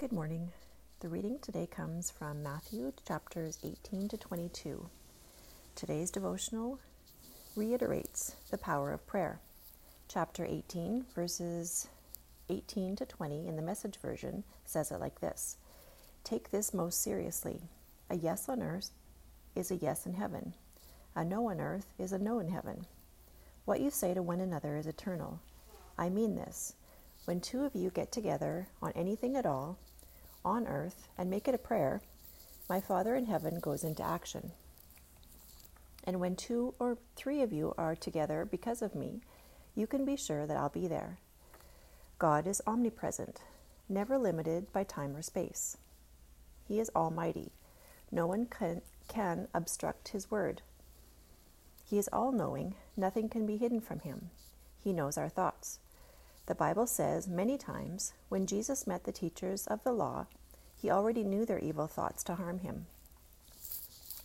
Good morning. The reading today comes from Matthew chapters 18 to 22. Today's devotional reiterates the power of prayer. Chapter 18, verses 18 to 20 in the message version says it like this Take this most seriously. A yes on earth is a yes in heaven, a no on earth is a no in heaven. What you say to one another is eternal. I mean this. When two of you get together on anything at all, on earth, and make it a prayer, my Father in heaven goes into action. And when two or three of you are together because of me, you can be sure that I'll be there. God is omnipresent, never limited by time or space. He is almighty. No one can, can obstruct his word. He is all knowing, nothing can be hidden from him. He knows our thoughts. The Bible says many times when Jesus met the teachers of the law, he already knew their evil thoughts to harm him.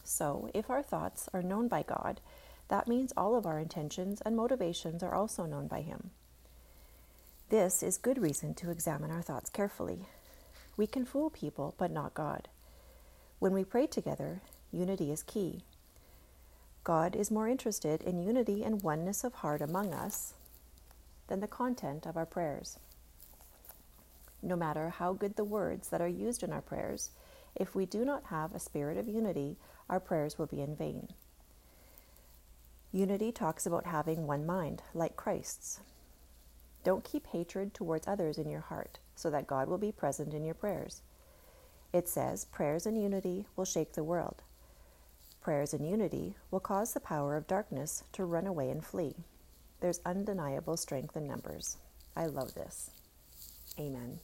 So, if our thoughts are known by God, that means all of our intentions and motivations are also known by Him. This is good reason to examine our thoughts carefully. We can fool people, but not God. When we pray together, unity is key. God is more interested in unity and oneness of heart among us than the content of our prayers. No matter how good the words that are used in our prayers, if we do not have a spirit of unity, our prayers will be in vain. Unity talks about having one mind, like Christ's. Don't keep hatred towards others in your heart, so that God will be present in your prayers. It says, Prayers in unity will shake the world. Prayers in unity will cause the power of darkness to run away and flee. There's undeniable strength in numbers. I love this. Amen.